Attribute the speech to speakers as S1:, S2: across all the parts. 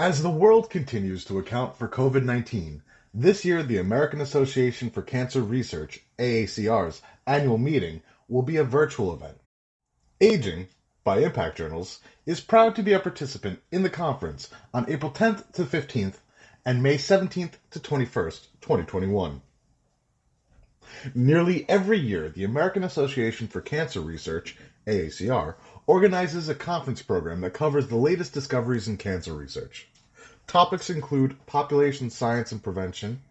S1: As the world continues to account for COVID 19, this year the American Association for Cancer Research, AACR's, annual meeting will be a virtual event. Aging, by Impact Journals, is proud to be a participant in the conference on April 10th to 15th and May 17th to 21st, 2021. Nearly every year, the American Association for Cancer Research, AACR, organizes a conference program that covers the latest discoveries in cancer research. Topics include population science and prevention,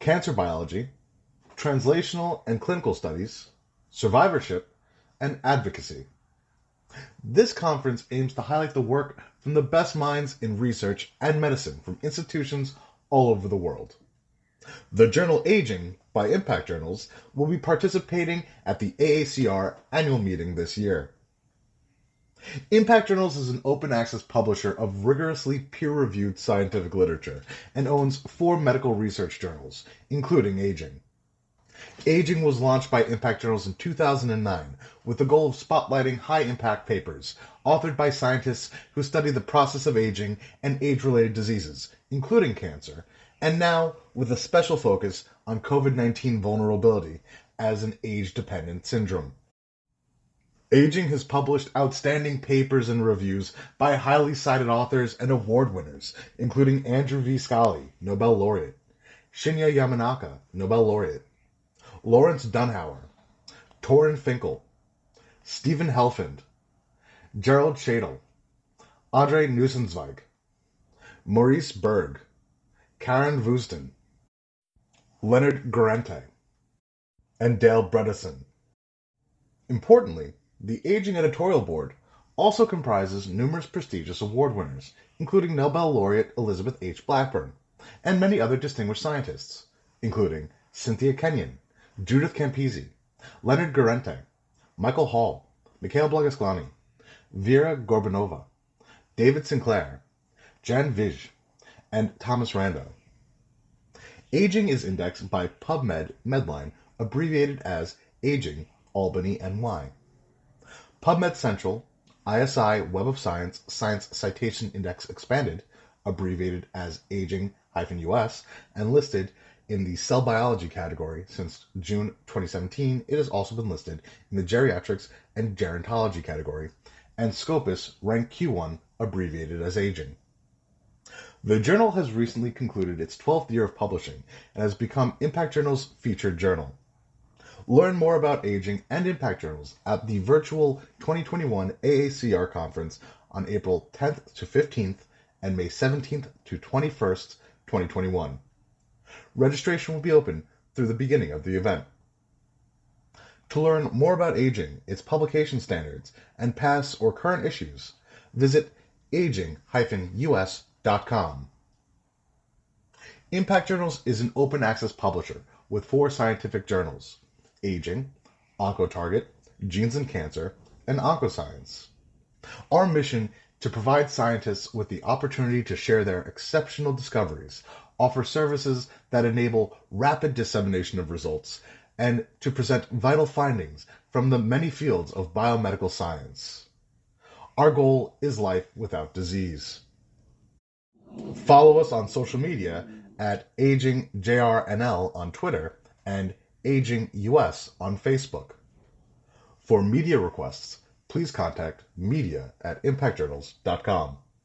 S1: cancer biology, translational and clinical studies, survivorship, and advocacy. This conference aims to highlight the work from the best minds in research and medicine from institutions all over the world. The journal Aging by Impact Journals will be participating at the AACR annual meeting this year. Impact Journals is an open access publisher of rigorously peer reviewed scientific literature and owns four medical research journals, including Aging. Aging was launched by Impact Journals in 2009 with the goal of spotlighting high impact papers authored by scientists who study the process of aging and age related diseases, including cancer, and now with a special focus on COVID 19 vulnerability as an age dependent syndrome. Aging has published outstanding papers and reviews by highly cited authors and award winners, including Andrew V. Schally, Nobel laureate, Shinya Yamanaka, Nobel laureate, Lawrence Donehower, Toren Finkel, Stephen Helfand, Gerald Shadel, Andre Nussenzweig, Maurice Berg, Karen Vousden, Leonard Guarente, and Dale Bredesen. Importantly, the Aging Editorial Board also comprises numerous prestigious award winners, including Nobel laureate Elizabeth H. Blackburn, and many other distinguished scientists, including Cynthia Kenyon, Judith Campisi, Leonard Guarente, Michael Hall, Mikhail Blagosklonny, Vera Gorbunova, David Sinclair, Jan Vijg, and Thomas Rando. Aging is indexed by PubMed Medline, abbreviated as Aging Albany NY. PubMed Central, ISI Web of Science Science Citation Index Expanded, abbreviated as Aging-US, and listed in the cell biology category since June 2017. It has also been listed in the geriatrics and gerontology category, and Scopus ranked Q1, abbreviated as Aging. The journal has recently concluded its 12th year of publishing and has become Impact Journal's featured journal. Learn more about aging and impact journals at the virtual 2021 AACR conference on April 10th to 15th and May 17th to 21st, 2021. Registration will be open through the beginning of the event. To learn more about aging, its publication standards, and past or current issues, visit aging-us.com. Impact Journals is an open access publisher with four scientific journals aging, OncoTarget, genes and cancer, and oncoscience. Our mission to provide scientists with the opportunity to share their exceptional discoveries, offer services that enable rapid dissemination of results, and to present vital findings from the many fields of biomedical science. Our goal is life without disease. Follow us on social media at AgingJRNL on Twitter and Aging US on Facebook. For media requests, please contact media at impactjournals.com.